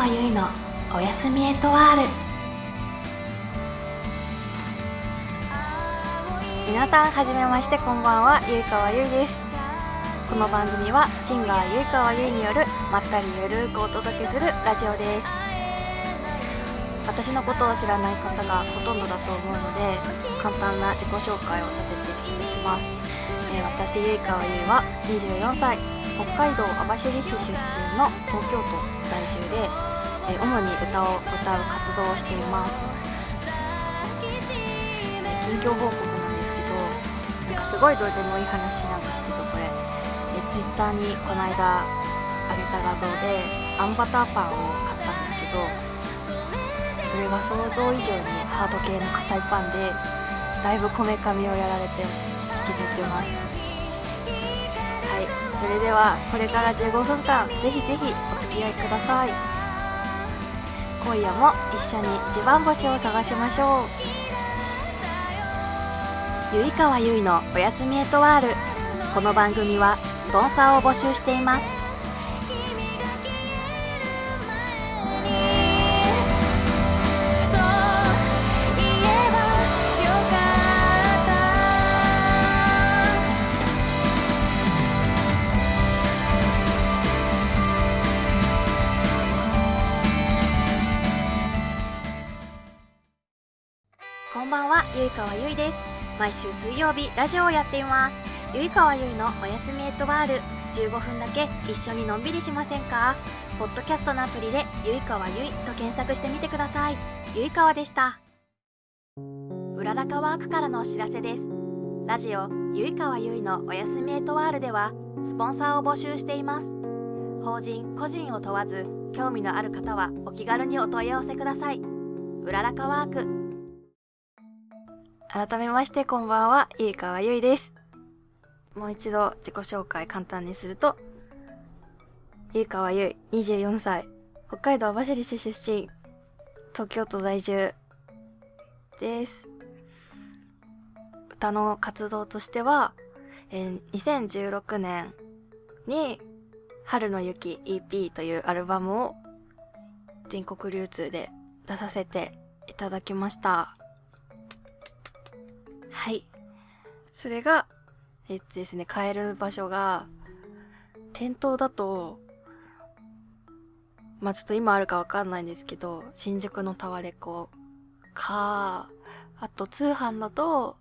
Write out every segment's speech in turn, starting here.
川由衣のおやすみエトワール皆さんはじめましてこんばんはゆいかわゆいです。この番組はシンガーゆいかわゆいによるまったりゆるーくお届けするラジオです。私のことを知らない方がほとんどだと思うので簡単な自己紹介をさせていただきます、えー、私ゆいかわゆいは24歳。北海道網走市出身の東京都在住で、えー、主に歌を歌う活動をしています、えー、近況報告なんですけどなんかすごいどうでもいい話なんですけどこれ、えー、ツイッターにこの間あげた画像であんバターパンを買ったんですけどそれが想像以上にハード系の硬いパンでだいぶこめかみをやられて引きずってます。それではこれから15分間ぜひぜひお付き合いください。今夜も一緒に一番星を探しましょう。ゆいかわゆいのおやすみエトワール。この番組はスポンサーを募集しています。ゆいかわゆいです。毎週水曜日ラジオをやっています。ゆいかわゆいのおやすみエットワール。15分だけ一緒にのんびりしませんか？ポッドキャストのアプリでゆいかわゆいと検索してみてください。ゆいかわでした。うららかワークからのお知らせです。ラジオゆいかわゆいのおやすみエットワールではスポンサーを募集しています。法人個人を問わず興味のある方はお気軽にお問い合わせください。うららかワーク改めましてこんばんは、ゆいかわゆいです。もう一度自己紹介簡単にすると、ゆいかわゆい、24歳、北海道網走市出身、東京都在住です。歌の活動としては、えー、2016年に春の雪 EP というアルバムを全国流通で出させていただきました。はい。それが、えっとですね、買える場所が、店頭だと、まあちょっと今あるかわかんないんですけど、新宿のタワレコか、あと通販だと、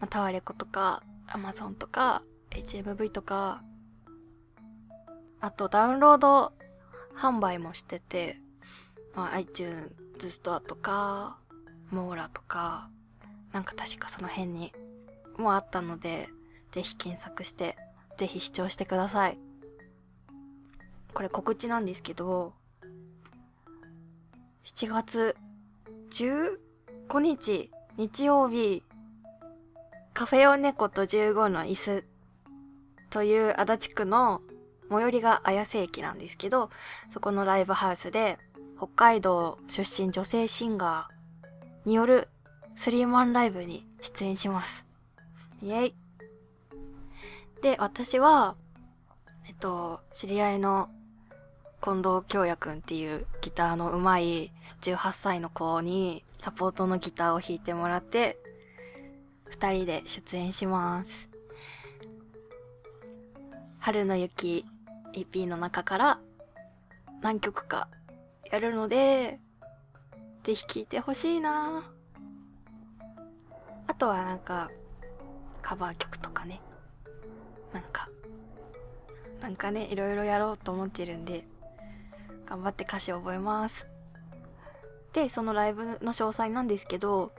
まあ、タワレコとか、アマゾンとか、HMV とか、あとダウンロード販売もしてて、まあ、iTunes ストアとか、モーラとか、なんか確かその辺にもあったので、ぜひ検索して、ぜひ視聴してください。これ告知なんですけど、7月15日日曜日、カフェオネコと15の椅子という足立区の最寄りが綾瀬駅なんですけど、そこのライブハウスで北海道出身女性シンガーによるスリーマンライブに出演します。イェイ。で、私は、えっと、知り合いの近藤京也くんっていうギターの上手い18歳の子にサポートのギターを弾いてもらって、二人で出演します。春の雪 EP の中から何曲かやるので、ぜひ聴いてほしいなぁ。あとはなんか、カバー曲とかね。なんか、なんかね、いろいろやろうと思ってるんで、頑張って歌詞を覚えます。で、そのライブの詳細なんですけど、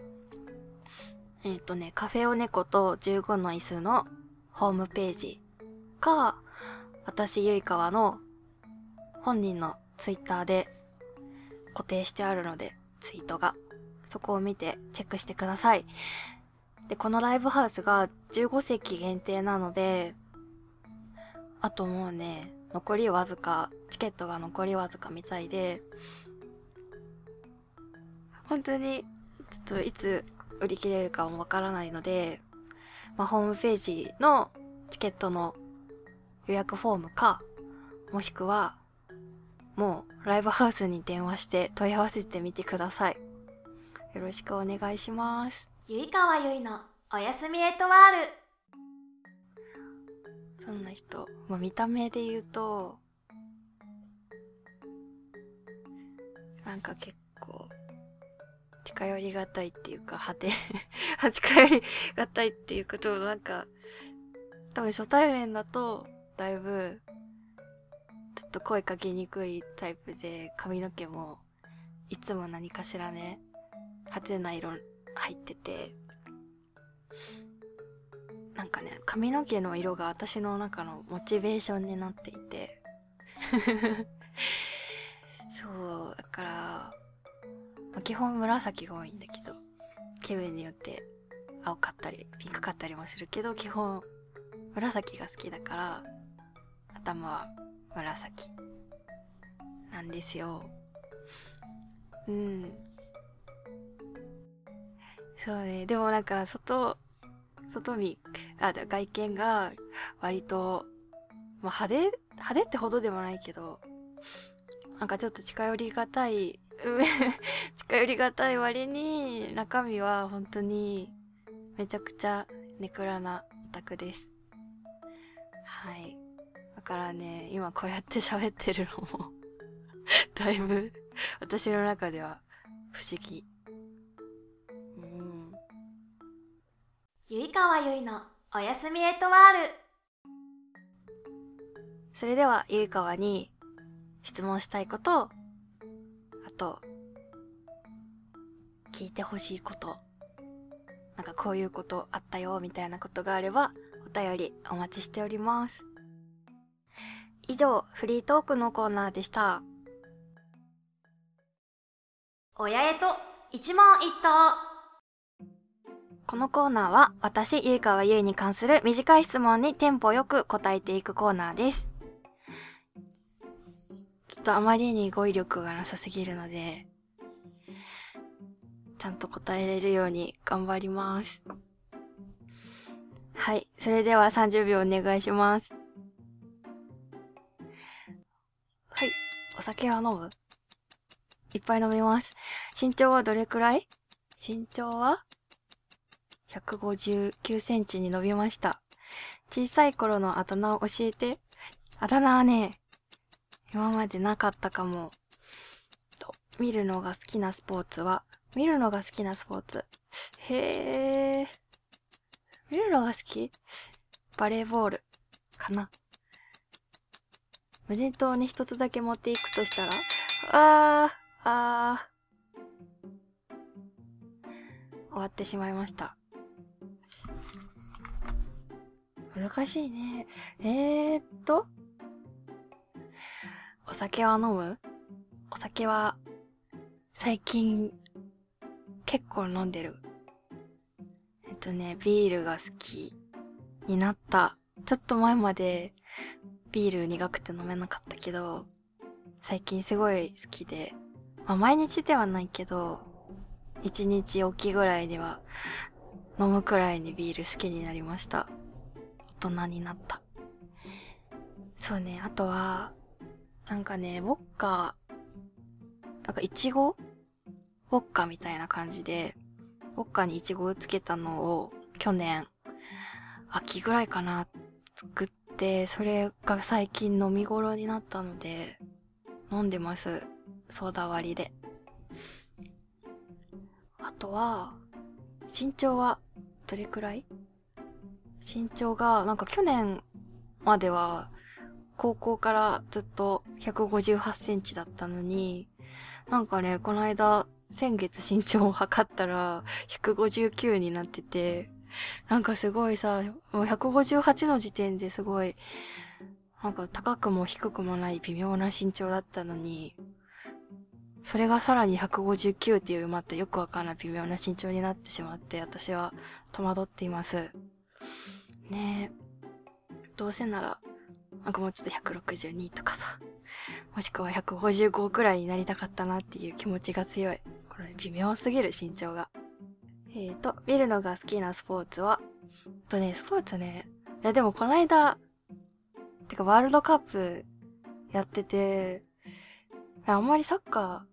えっ、ー、とね、カフェオネコと15の椅子のホームページか、私ゆいかわの本人のツイッターで固定してあるので、ツイートが。そこを見てチェックしてください。で、このライブハウスが15席限定なので、あともうね、残りわずか、チケットが残りわずかみたいで、本当に、ちょっといつ売り切れるかもわからないので、まあ、ホームページのチケットの予約フォームか、もしくは、もうライブハウスに電話して問い合わせてみてください。よろしくお願いします。ゆいかわゆいのおやすみエトワール。そんな人、まあ、見た目で言うと、なんか結構、近寄りがたいっていうか、派手、近寄りがたいっていうことなんか、多分初対面だと、だいぶ、ちょっと声かけにくいタイプで、髪の毛も、いつも何かしらね、派手な色入ってて、なんかね、髪の毛の色が私の中のモチベーションになっていて。そう、だから、まあ、基本紫が多いんだけど、気分によって青かったり、ピンクかったりもするけど、基本紫が好きだから、頭は紫なんですよ。うん。そうね。でもなんか、外、外見、あ、じゃ外見が割と、まあ、派手、派手ってほどでもないけど、なんかちょっと近寄りがたい、近寄りがたい割に、中身は本当にめちゃくちゃネクラなオタクです。はい。だからね、今こうやって喋ってるのも、だいぶ私の中では不思議。ゆいかわゆいのおやすみエトワール。それでは、ゆいかわに質問したいこと、あと、聞いてほしいこと、なんかこういうことあったよ、みたいなことがあれば、お便りお待ちしております。以上、フリートークのコーナーでした。親へと一問一答。このコーナーは、私、ゆいかわゆいに関する短い質問にテンポよく答えていくコーナーです。ちょっとあまりに語彙力がなさすぎるので、ちゃんと答えれるように頑張ります。はい。それでは30秒お願いします。はい。お酒は飲む？いっぱい飲みます。身長はどれくらい？身長は？159センチに伸びました。小さい頃のあだ名を教えて。あだ名はね、今までなかったかも。と見るのが好きなスポーツは、見るのが好きなスポーツ。へー。見るのが好き？バレーボール。かな。無人島に一つだけ持っていくとしたら、あー、あー。終わってしまいました。難しいね。えーっと。お酒は飲む？お酒は、最近、結構飲んでる。えっとね、ビールが好きになった。ちょっと前まで、ビール苦くて飲めなかったけど、最近すごい好きで、まあ毎日ではないけど、一日おきぐらいでは飲むくらいにビール好きになりました。大人になった。そうね、あとは、なんかね、ウォッカ、なんかイチゴ？ウォッカみたいな感じで、ウォッカにイチゴをつけたのを去年、秋ぐらいかな、作って、それが最近飲み頃になったので、飲んでます。ソーダ割りで。あとは、身長はどれくらい？身長が、なんか去年までは、高校からずっと158センチだったのに、なんかね、この間、先月身長を測ったら、159になってて、なんかすごいさ、もう158の時点ですごい、なんか高くも低くもない微妙な身長だったのに、それがさらに159っていうまたよくわかんない微妙な身長になってしまって、私は戸惑っています。ねえ。どうせなら、なんかもうちょっと162とかさ、もしくは155くらいになりたかったなっていう気持ちが強い。これ微妙すぎる身長が。えーと、見るのが好きなスポーツは、とね、スポーツね、いやでもこの間、てかワールドカップやってて、あんまりサッカ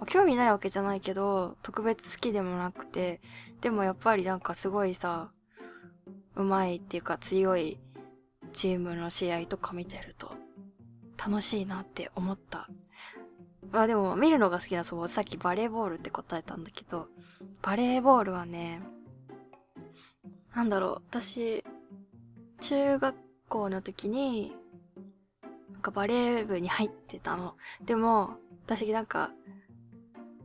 ー、興味ないわけじゃないけど、特別好きでもなくて、でもやっぱりなんかすごいさ、うまいっていうか強いチームの試合とか見てると楽しいなって思った。まあでも見るのが好きなそう、さっきバレーボールって答えたんだけど、バレーボールはね、なんだろう、私、中学校の時に、なんかバレー部に入ってたの。でも、私なんか、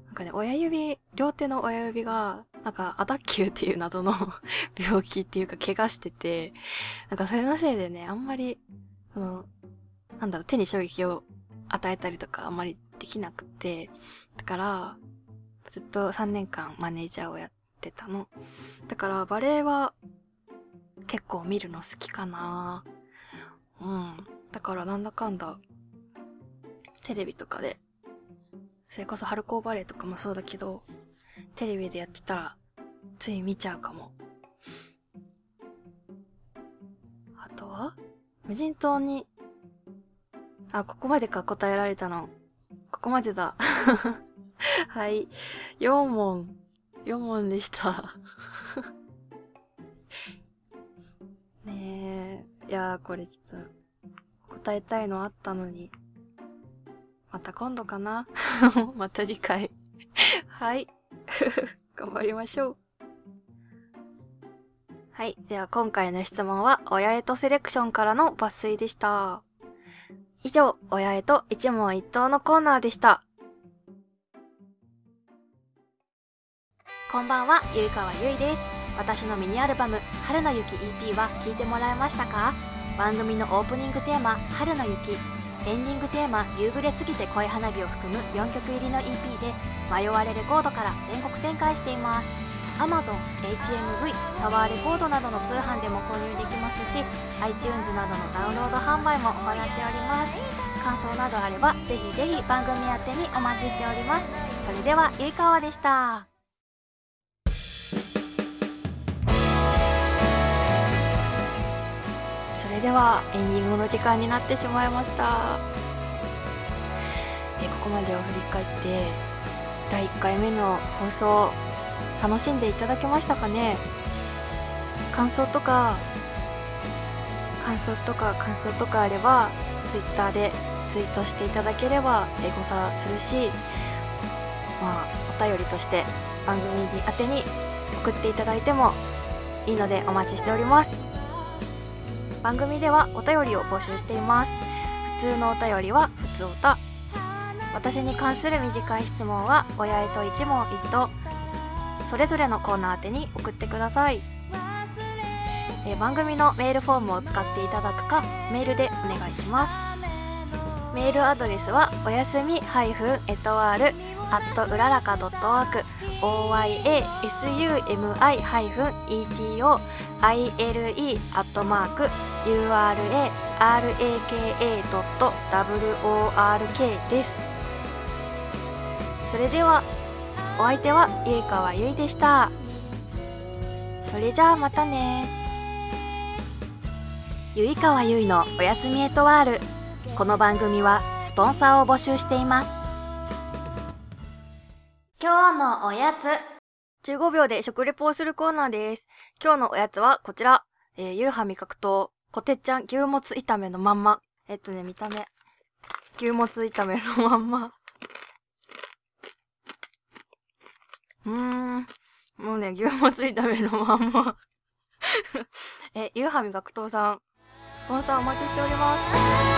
なんかね、親指、両手の親指が、なんか、アタッキューっていう謎の 病気っていうか、怪我してて、なんかそれのせいでね、あんまり、その、なんだろう、手に衝撃を与えたりとかあんまりできなくて、だから、ずっと3年間マネージャーをやってたの。だからバレエは結構見るの好きかなうん。だからなんだかんだ、テレビとかで、それこそ春高バレエとかもそうだけど、テレビでやってたら、つい見ちゃうかも。あとは無人島に、あ、ここまでか答えられたの。ここまでだ。はい。4問。4問でした ねえ。いやー、これちょっと、答えたいのあったのに。また今度かな また次回はい。頑張りましょう。はい。では今回の質問は、親へとセレクションからの抜粋でした。以上、親へと一問一答のコーナーでした。こんばんは、ゆいかわゆいです。私のミニアルバム、春の雪 EP は聴いてもらえましたか？番組のオープニングテーマ「春の雪」エンディングテーマ「夕暮れすぎて恋花火」を含む4曲入りの EP で迷われレコードから全国展開しています。Amazon、HMV、タワーレコードなどの通販でも購入できますし iTunes などのダウンロード販売も行っております。感想などあればぜひぜひ番組宛てにお待ちしております。それではゆいかわでした。れではエンディングの時間になってしまいました。えここまでを振り返って第1回目の放送楽しんでいただけましたかね？感想とか感想とか感想とかあれば Twitter でツイートしていただければエゴサするしまあお便りとして番組に宛てに送っていただいてもいいのでお待ちしております。番組ではお便りを募集しています。普通のお便りは普通おた。私に関する短い質問は親へと一問一答。それぞれのコーナー宛てに送ってください。え番組のメールフォームを使っていただくかメールでお願いします。メールアドレスはおやすみアットうららか .org oyasumi-eto ile アットマーク uraraka.work です。それではお相手はゆいかわゆいでした。それじゃあまたね。ゆいかわゆいのおやすみエトワール。この番組はスポンサーを募集しています。今日のおやつ15秒で食レポをするコーナーです。今日のおやつはこちら。えー、夕飯味覚糖、こてっちゃん牛もつ炒めのまんま。えっとね、見た目。牛もつ炒めのまんま。うーん。もうね、牛もつ炒めのまんま え、夕飯味覚糖さん、スポンサーお待ちしております。